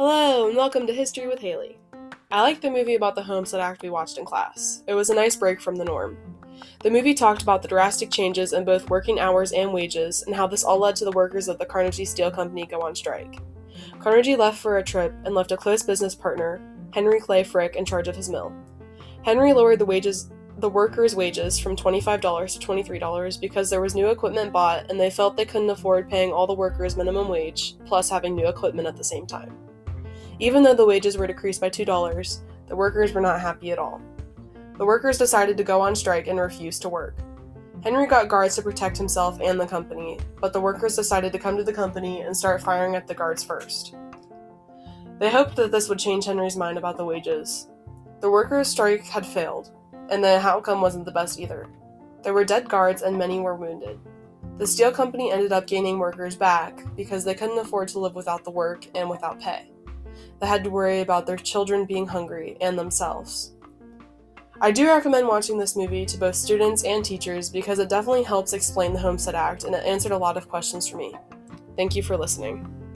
Hello, and welcome to History with Haley. I liked the movie about the Homestead Act we watched in class. It was a nice break from the norm. The movie talked about the drastic changes in both working hours and wages, and how this all led to the workers of the Carnegie Steel Company go on strike. Carnegie left for a trip and left a close business partner, Henry Clay Frick, in charge of his mill. Henry lowered the wages the workers' wages from $25 to $23 because there was new equipment bought and they felt they couldn't afford paying all the workers minimum wage plus having new equipment at the same time. Even though the wages were decreased by $2, the workers were not happy at all. The workers decided to go on strike and refuse to work. Henry got guards to protect himself and the company, but the workers decided to come to the company and start firing at the guards first. They hoped that this would change Henry's mind about the wages. The workers' strike had failed, and the outcome wasn't the best either. There were dead guards and many were wounded. The steel company ended up gaining workers back because they couldn't afford to live without the work and without pay. They had to worry about their children being hungry and themselves. I do recommend watching this movie to both students and teachers because it definitely helps explain the Homestead Act and it answered a lot of questions for me. Thank you for listening.